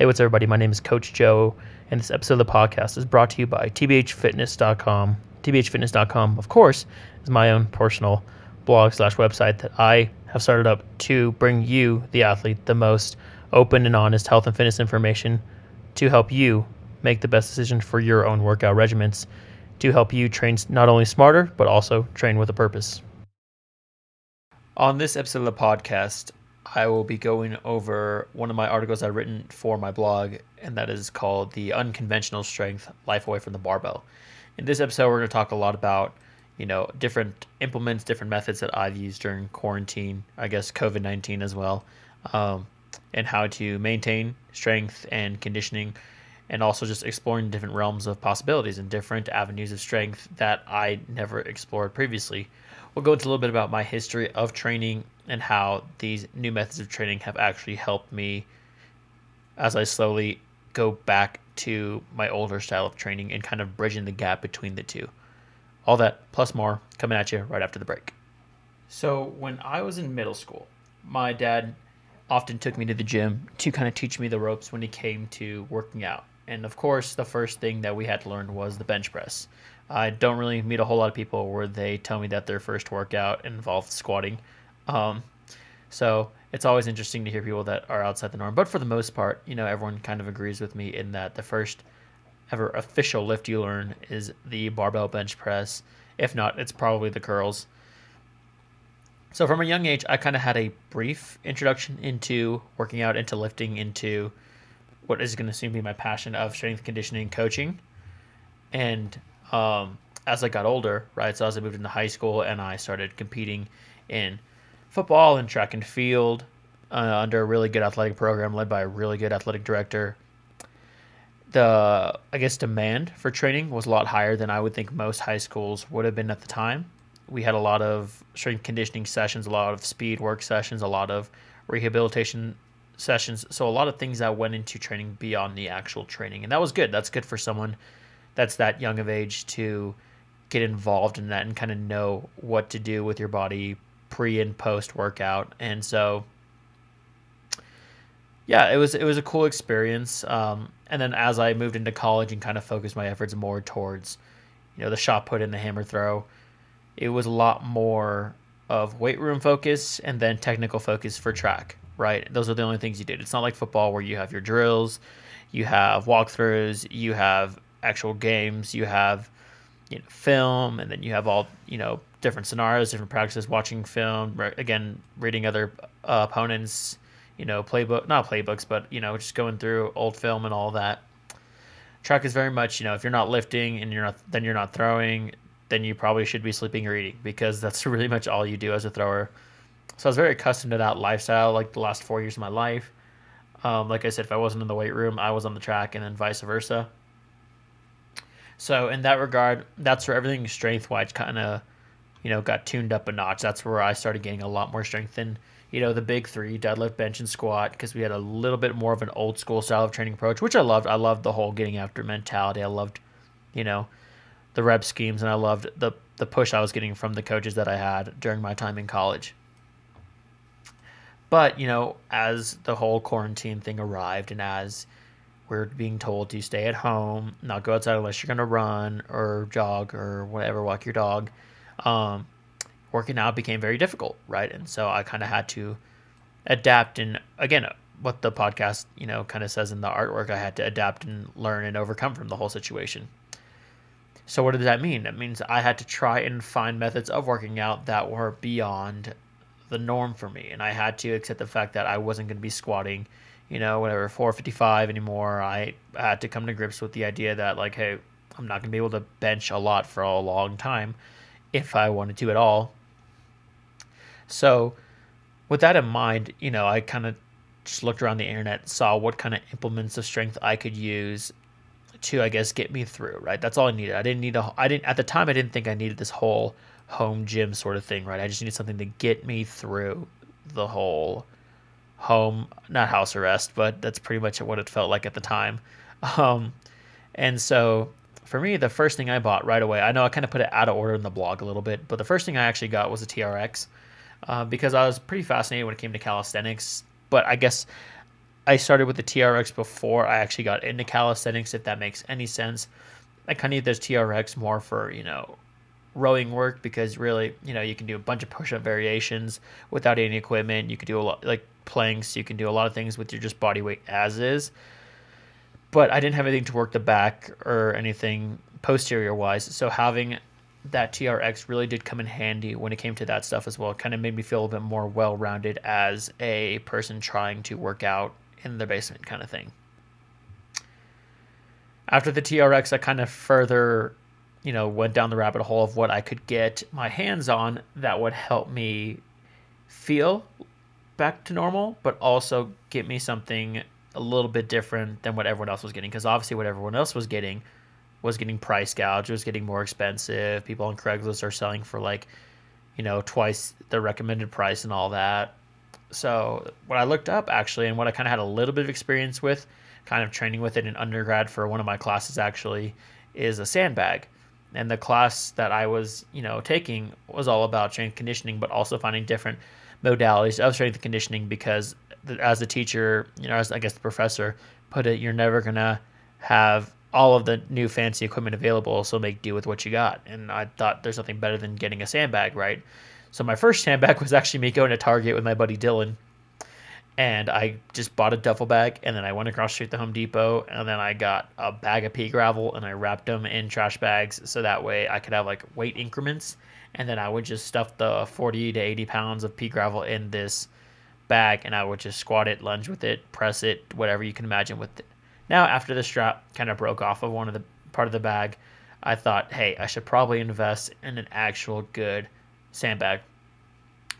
Hey, what's everybody? My name is Coach Joe, and this episode of the podcast is brought to you by TBHFitness.com. TBHFitness.com, of course, is my own personal blog slash website that I have started up to bring you, the athlete, the most open and honest health and fitness information to help you make the best decision for your own workout regimens, to help you train not only smarter, but also train with a purpose. On this episode of the podcast, I will be going over one of my articles I've written for my blog, and that is called The Unconventional Strength Life Away from the Barbell. In this episode, we're going to talk a lot about, you know, different implements, different methods that I've used during quarantine, I guess COVID 19 as well, um, and how to maintain strength and conditioning, and also just exploring different realms of possibilities and different avenues of strength that I never explored previously. We'll go into a little bit about my history of training and how these new methods of training have actually helped me as I slowly go back to my older style of training and kind of bridging the gap between the two. All that plus more coming at you right after the break. So, when I was in middle school, my dad often took me to the gym to kind of teach me the ropes when it came to working out. And of course, the first thing that we had to learn was the bench press. I don't really meet a whole lot of people where they tell me that their first workout involved squatting. Um, so it's always interesting to hear people that are outside the norm. But for the most part, you know, everyone kind of agrees with me in that the first ever official lift you learn is the barbell bench press. If not, it's probably the curls. So from a young age, I kind of had a brief introduction into working out, into lifting, into what is going to soon be my passion of strength conditioning coaching. And um, as I got older, right, so as I moved into high school and I started competing in football and track and field uh, under a really good athletic program led by a really good athletic director. The I guess demand for training was a lot higher than I would think most high schools would have been at the time. We had a lot of strength conditioning sessions, a lot of speed work sessions, a lot of rehabilitation sessions. So a lot of things that went into training beyond the actual training, and that was good. That's good for someone that's that young of age to get involved in that and kind of know what to do with your body pre and post workout. And so, yeah, it was it was a cool experience. Um, and then as I moved into college and kind of focused my efforts more towards, you know, the shot put and the hammer throw, it was a lot more of weight room focus and then technical focus for track. Right, those are the only things you did. It's not like football where you have your drills, you have walkthroughs, you have actual games, you have you know, film, and then you have all you know different scenarios, different practices, watching film, again, reading other uh, opponents, you know, playbook, not playbooks, but, you know, just going through old film and all that. Track is very much, you know, if you're not lifting and you're not, then you're not throwing, then you probably should be sleeping or eating because that's really much all you do as a thrower. So I was very accustomed to that lifestyle like the last four years of my life. Um, like I said, if I wasn't in the weight room, I was on the track and then vice versa. So in that regard, that's where everything strength wise kind of you know, got tuned up a notch. That's where I started getting a lot more strength in, you know, the big three deadlift, bench, and squat because we had a little bit more of an old school style of training approach, which I loved. I loved the whole getting after mentality. I loved, you know, the rep schemes, and I loved the the push I was getting from the coaches that I had during my time in college. But you know, as the whole quarantine thing arrived, and as we're being told to stay at home, not go outside unless you're going to run or jog or whatever, walk your dog um, working out became very difficult, right? And so I kind of had to adapt. And again, what the podcast, you know, kind of says in the artwork, I had to adapt and learn and overcome from the whole situation. So what does that mean? That means I had to try and find methods of working out that were beyond the norm for me, and I had to accept the fact that I wasn't going to be squatting, you know, whatever 455 anymore. I had to come to grips with the idea that like, hey, I'm not going to be able to bench a lot for a long time if I wanted to at all. So, with that in mind, you know, I kind of just looked around the internet, saw what kind of implements of strength I could use to, I guess, get me through. Right, that's all I needed. I didn't need a. I didn't at the time. I didn't think I needed this whole home gym sort of thing. Right, I just needed something to get me through the whole home, not house arrest, but that's pretty much what it felt like at the time. Um, and so for me, the first thing I bought right away, I know I kind of put it out of order in the blog a little bit, but the first thing I actually got was a TRX uh, because I was pretty fascinated when it came to calisthenics. But I guess I started with the TRX before I actually got into calisthenics, if that makes any sense. I kind of need this TRX more for, you know, rowing work because really, you know, you can do a bunch of push up variations without any equipment. You can do a lot like planks, you can do a lot of things with your just body weight as is. But I didn't have anything to work the back or anything posterior wise. So having that TRX really did come in handy when it came to that stuff as well. It kind of made me feel a bit more well rounded as a person trying to work out in the basement kind of thing. After the TRX, I kind of further, you know, went down the rabbit hole of what I could get my hands on that would help me feel back to normal, but also get me something a little bit different than what everyone else was getting. Because obviously, what everyone else was getting was getting price gouged, was getting more expensive. People on Craigslist are selling for like, you know, twice the recommended price and all that. So what I looked up actually, and what I kind of had a little bit of experience with, kind of training with it in undergrad for one of my classes actually, is a sandbag. And the class that I was, you know, taking was all about strength conditioning, but also finding different modalities of strength conditioning because as a teacher, you know, as I guess the professor put it, you're never gonna have all of the new fancy equipment available, so make do with what you got. And I thought there's nothing better than getting a sandbag, right? So my first sandbag was actually me going to Target with my buddy Dylan. And I just bought a duffel bag, and then I went across the street to Home Depot, and then I got a bag of pea gravel, and I wrapped them in trash bags, so that way I could have like weight increments, and then I would just stuff the 40 to 80 pounds of pea gravel in this bag, and I would just squat it, lunge with it, press it, whatever you can imagine with it. Now, after the strap kind of broke off of one of the part of the bag, I thought, hey, I should probably invest in an actual good sandbag.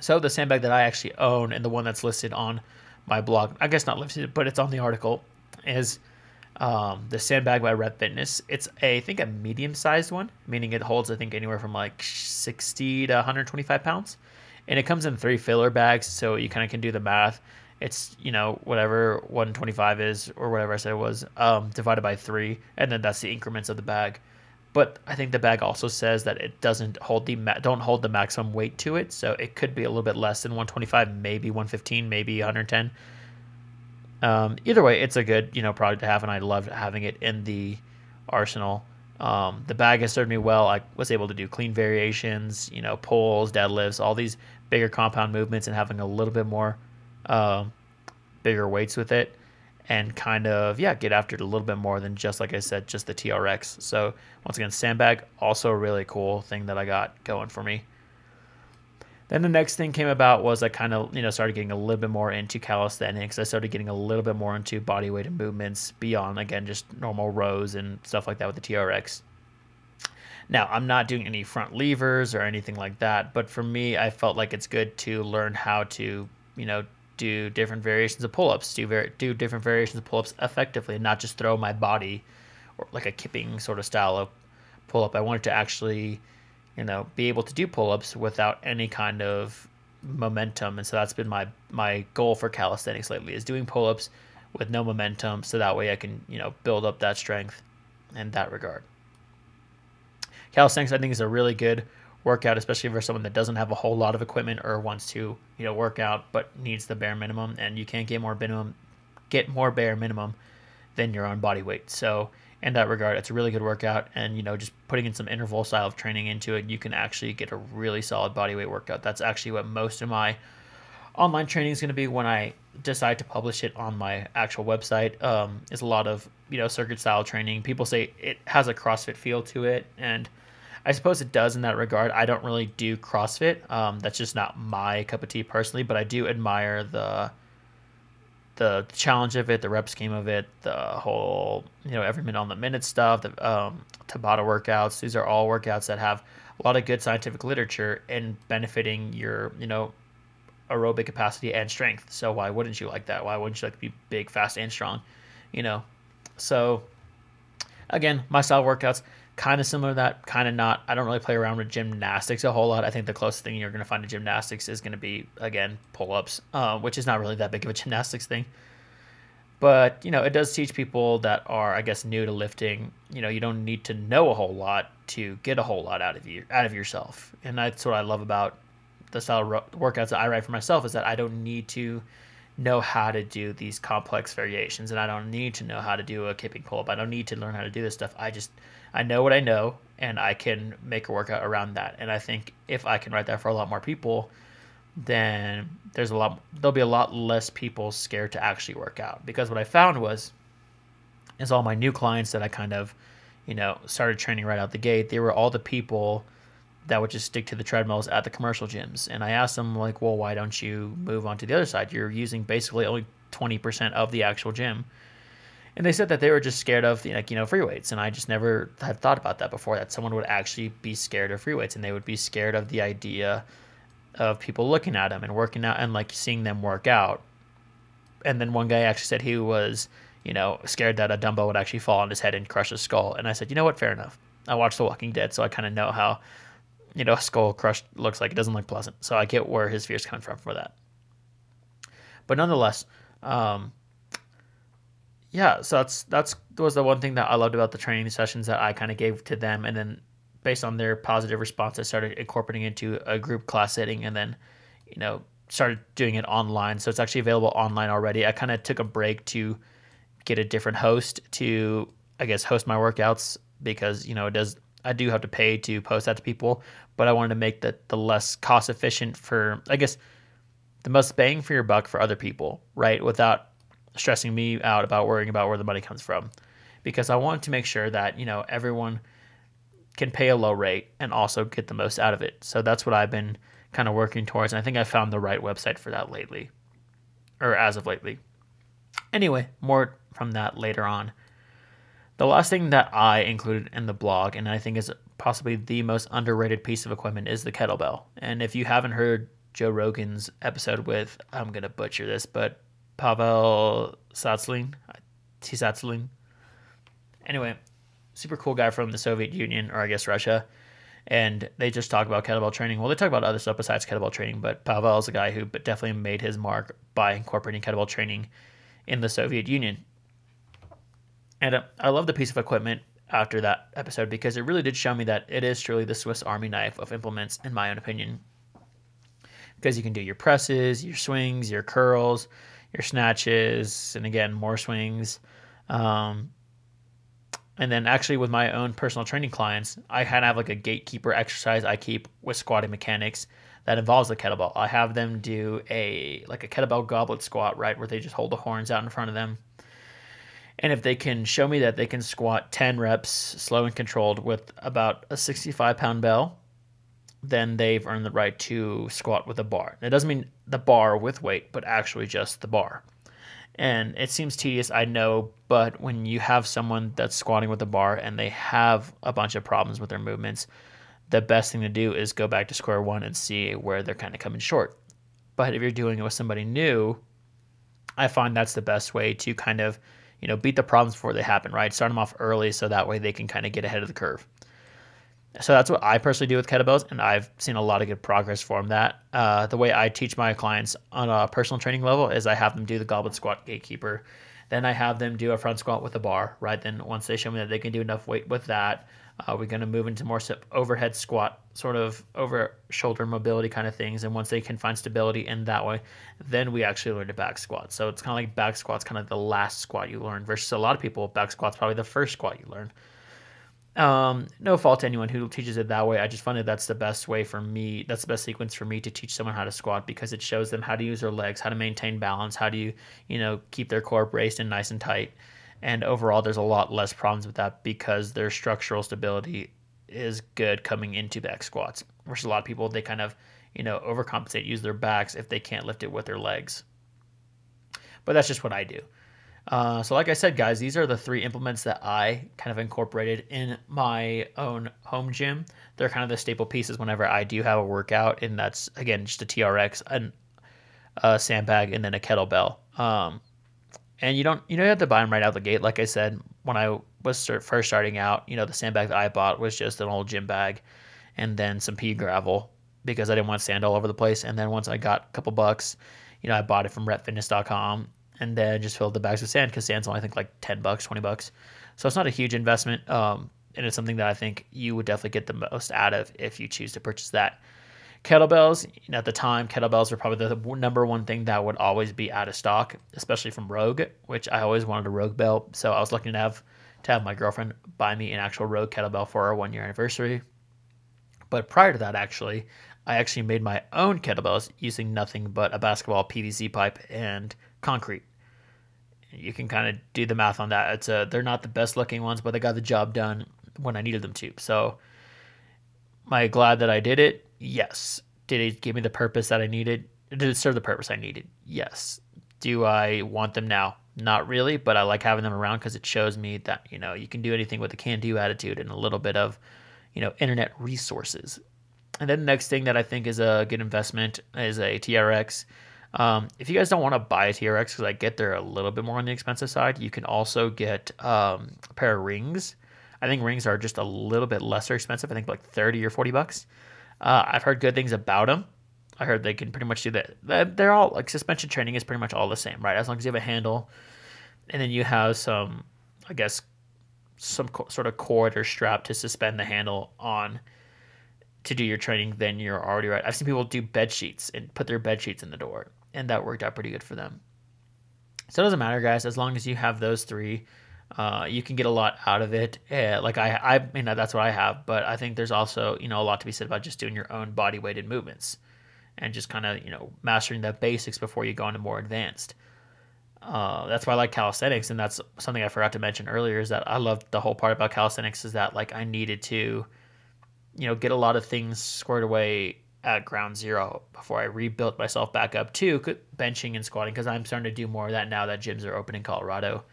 So the sandbag that I actually own and the one that's listed on my blog, I guess not listed, but it's on the article, is um, the sandbag by Rep Fitness. It's a, I think a medium sized one, meaning it holds I think anywhere from like 60 to 125 pounds, and it comes in three filler bags, so you kind of can do the math. It's you know whatever 125 is or whatever I said it was um, divided by three, and then that's the increments of the bag but I think the bag also says that it doesn't hold the ma- don't hold the maximum weight to it, so it could be a little bit less than 125, maybe 115, maybe 110. Um, either way, it's a good you know product to have, and I loved having it in the arsenal. Um, the bag has served me well. I was able to do clean variations, you know, pulls, deadlifts, all these bigger compound movements, and having a little bit more uh, bigger weights with it and kind of yeah get after it a little bit more than just like I said just the TRX. So once again, sandbag also a really cool thing that I got going for me. Then the next thing came about was I kind of you know started getting a little bit more into calisthenics. I started getting a little bit more into body weight and movements beyond again just normal rows and stuff like that with the TRX. Now, I'm not doing any front levers or anything like that, but for me, I felt like it's good to learn how to, you know, do different variations of pull-ups, do ver- do different variations of pull-ups effectively, and not just throw my body or like a kipping sort of style of pull-up. I wanted to actually, you know, be able to do pull-ups without any kind of momentum, and so that's been my my goal for calisthenics lately is doing pull-ups with no momentum, so that way I can you know build up that strength in that regard. Calisthenics I think is a really good workout, especially for someone that doesn't have a whole lot of equipment or wants to, you know, work out but needs the bare minimum. And you can't get more minimum, get more bare minimum than your own body weight. So in that regard, it's a really good workout. And you know, just putting in some interval style of training into it, you can actually get a really solid body weight workout. That's actually what most of my online training is going to be when I decide to publish it on my actual website. Um, is a lot of you know circuit style training. People say it has a CrossFit feel to it, and I suppose it does in that regard. I don't really do CrossFit. Um, that's just not my cup of tea personally, but I do admire the the challenge of it, the rep scheme of it, the whole you know every minute on the minute stuff, the um, Tabata workouts. These are all workouts that have a lot of good scientific literature in benefiting your you know aerobic capacity and strength. So why wouldn't you like that? Why wouldn't you like to be big, fast, and strong? You know, so again, my style workouts kind of similar to that, kind of not. I don't really play around with gymnastics a whole lot. I think the closest thing you're going to find to gymnastics is going to be, again, pull ups, uh, which is not really that big of a gymnastics thing. But, you know, it does teach people that are, I guess, new to lifting, you know, you don't need to know a whole lot to get a whole lot out of you, out of yourself. And that's what I love about the style of workouts that I write for myself is that I don't need to know how to do these complex variations and I don't need to know how to do a kipping pull up. I don't need to learn how to do this stuff. I just I know what I know and I can make a workout around that. And I think if I can write that for a lot more people, then there's a lot there'll be a lot less people scared to actually work out. Because what I found was is all my new clients that I kind of, you know, started training right out the gate, they were all the people that would just stick to the treadmills at the commercial gyms. And I asked them like, well, why don't you move on to the other side? You're using basically only 20% of the actual gym. And they said that they were just scared of like, you know, free weights. And I just never had thought about that before, that someone would actually be scared of free weights and they would be scared of the idea of people looking at them and working out and like seeing them work out. And then one guy actually said he was, you know, scared that a dumbbell would actually fall on his head and crush his skull. And I said, you know what, fair enough. I watched The Walking Dead, so I kind of know how you know, a skull crushed looks like. It doesn't look pleasant. So I get where his fears come from for that. But nonetheless, um, yeah, so that's that's was the one thing that I loved about the training sessions that I kind of gave to them, and then based on their positive response, I started incorporating into a group class setting, and then you know started doing it online. So it's actually available online already. I kind of took a break to get a different host to I guess host my workouts because you know it does I do have to pay to post that to people, but I wanted to make that the less cost efficient for, I guess, the most bang for your buck for other people, right? Without stressing me out about worrying about where the money comes from. Because I want to make sure that, you know, everyone can pay a low rate and also get the most out of it. So that's what I've been kind of working towards. And I think I found the right website for that lately, or as of lately. Anyway, more from that later on. The last thing that I included in the blog, and I think is possibly the most underrated piece of equipment, is the kettlebell. And if you haven't heard Joe Rogan's episode with, I'm going to butcher this, but Pavel Tsatsouline, Tsatsouline. Anyway, super cool guy from the Soviet Union, or I guess Russia. And they just talk about kettlebell training. Well, they talk about other stuff besides kettlebell training, but Pavel is a guy who definitely made his mark by incorporating kettlebell training in the Soviet Union. And uh, I love the piece of equipment after that episode because it really did show me that it is truly the Swiss Army knife of implements, in my own opinion. Because you can do your presses, your swings, your curls, your snatches, and again, more swings. Um, and then actually with my own personal training clients, I kind of have like a gatekeeper exercise I keep with squatting mechanics that involves the kettlebell. I have them do a like a kettlebell goblet squat, right, where they just hold the horns out in front of them and if they can show me that they can squat 10 reps slow and controlled with about a 65 pound bell, then they've earned the right to squat with a bar. It doesn't mean the bar with weight, but actually just the bar. And it seems tedious, I know, but when you have someone that's squatting with a bar and they have a bunch of problems with their movements, the best thing to do is go back to square one and see where they're kind of coming short. But if you're doing it with somebody new, I find that's the best way to kind of you know, beat the problems before they happen, right? Start them off early so that way they can kind of get ahead of the curve. So that's what I personally do with kettlebells, and I've seen a lot of good progress from that. Uh, the way I teach my clients on a personal training level is I have them do the goblet squat gatekeeper. Then I have them do a front squat with a bar, right? Then once they show me that they can do enough weight with that, uh, we're going to move into more overhead squat, sort of over shoulder mobility kind of things. And once they can find stability in that way, then we actually learn to back squat. So it's kind of like back squat's kind of the last squat you learn versus a lot of people, back squat's probably the first squat you learn. Um, no fault to anyone who teaches it that way. I just find that that's the best way for me. That's the best sequence for me to teach someone how to squat because it shows them how to use their legs, how to maintain balance, how do you, you know, keep their core braced and nice and tight and overall there's a lot less problems with that because their structural stability is good coming into back squats versus a lot of people they kind of you know overcompensate use their backs if they can't lift it with their legs but that's just what i do uh, so like i said guys these are the three implements that i kind of incorporated in my own home gym they're kind of the staple pieces whenever i do have a workout and that's again just a trx and a sandbag and then a kettlebell um, and you don't you you have to buy them right out the gate. Like I said, when I was first starting out, you know the sandbag that I bought was just an old gym bag, and then some pea gravel because I didn't want sand all over the place. And then once I got a couple bucks, you know I bought it from repfitness.com and then just filled the bags with sand because sand's only I think like ten bucks, twenty bucks. So it's not a huge investment, um, and it's something that I think you would definitely get the most out of if you choose to purchase that. Kettlebells, you know, at the time, kettlebells were probably the number one thing that would always be out of stock, especially from Rogue, which I always wanted a Rogue belt. So I was lucky to have to have my girlfriend buy me an actual Rogue kettlebell for our one year anniversary. But prior to that, actually, I actually made my own kettlebells using nothing but a basketball PVC pipe and concrete. You can kind of do the math on that. It's a, they're not the best looking ones, but they got the job done when I needed them to. So, am I glad that I did it? Yes. Did it give me the purpose that I needed? Did it serve the purpose I needed? Yes. Do I want them now? Not really, but I like having them around because it shows me that you know you can do anything with a can-do attitude and a little bit of, you know, internet resources. And then the next thing that I think is a good investment is a TRX. Um, if you guys don't want to buy a TRX, because I get they're a little bit more on the expensive side, you can also get um, a pair of rings. I think rings are just a little bit lesser expensive. I think like 30 or 40 bucks. Uh, I've heard good things about them. I heard they can pretty much do that. They're all like suspension training is pretty much all the same, right? As long as you have a handle, and then you have some, I guess, some co- sort of cord or strap to suspend the handle on to do your training, then you're already right. I've seen people do bed sheets and put their bed sheets in the door, and that worked out pretty good for them. So it doesn't matter, guys, as long as you have those three. Uh, you can get a lot out of it. Yeah, like I, I mean, that's what I have. But I think there's also, you know, a lot to be said about just doing your own body weighted movements and just kind of, you know, mastering the basics before you go into more advanced. Uh, that's why I like calisthenics, and that's something I forgot to mention earlier. Is that I love the whole part about calisthenics is that like I needed to, you know, get a lot of things squared away at ground zero before I rebuilt myself back up to benching and squatting because I'm starting to do more of that now that gyms are open in Colorado.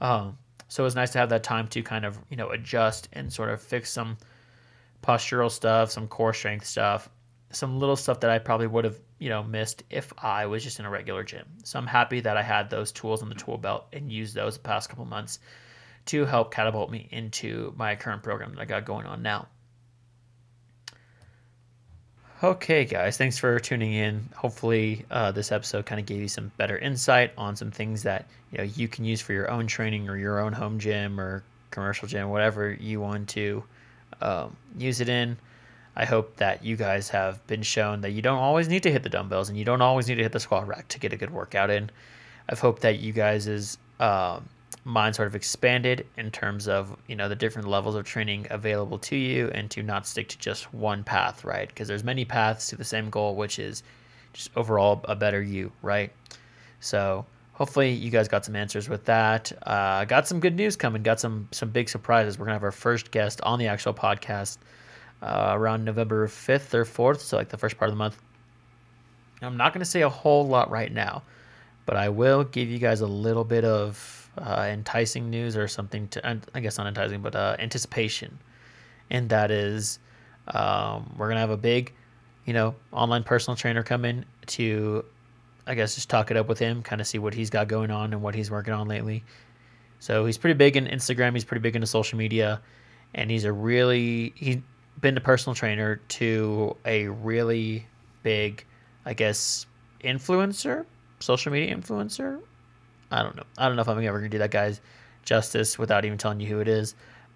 Um, so it was nice to have that time to kind of you know adjust and sort of fix some postural stuff, some core strength stuff, some little stuff that I probably would have you know missed if I was just in a regular gym. So I'm happy that I had those tools in the tool belt and used those the past couple months to help catapult me into my current program that I got going on now. Okay, guys, thanks for tuning in. Hopefully, uh, this episode kind of gave you some better insight on some things that you know you can use for your own training or your own home gym or commercial gym, whatever you want to um, use it in. I hope that you guys have been shown that you don't always need to hit the dumbbells and you don't always need to hit the squat rack to get a good workout in. I've hoped that you guys' um, mind sort of expanded in terms of you know the different levels of training available to you and to not stick to just one path right? Because there's many paths to the same goal which is just overall a better you right? So hopefully you guys got some answers with that. Uh, got some good news coming got some some big surprises. We're gonna have our first guest on the actual podcast uh, around november 5th or 4th so like the first part of the month. I'm not gonna say a whole lot right now but i will give you guys a little bit of uh, enticing news or something to I guess not enticing, but uh, anticipation, and that is um, we're gonna have a big, you know, online personal trainer come in to, I guess, just talk it up with him, kind of see what he's got going on and what he's working on lately. So he's pretty big in Instagram. He's pretty big into social media, and he's a really he's been a personal trainer to a really big, I guess, influencer, social media influencer. I don't know. I don't know if I'm ever gonna do that guy's justice without even telling you who it is.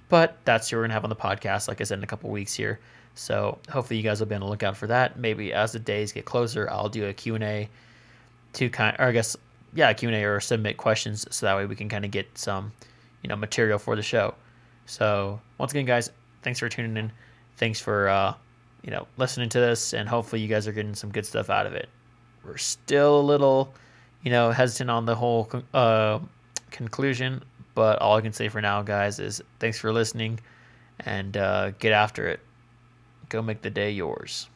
But that's who we're gonna have on the podcast, like I said, in a couple weeks here. So hopefully you guys will be on the lookout for that. Maybe as the days get closer, I'll do a Q&A to kind or I guess yeah, Q&A or submit questions so that way we can kind of get some, you know, material for the show. So, once again guys, thanks for tuning in. Thanks for uh, you know, listening to this and hopefully you guys are getting some good stuff out of it. We're still a little you know, hesitant on the whole uh, conclusion. But all I can say for now, guys, is thanks for listening and uh, get after it. Go make the day yours.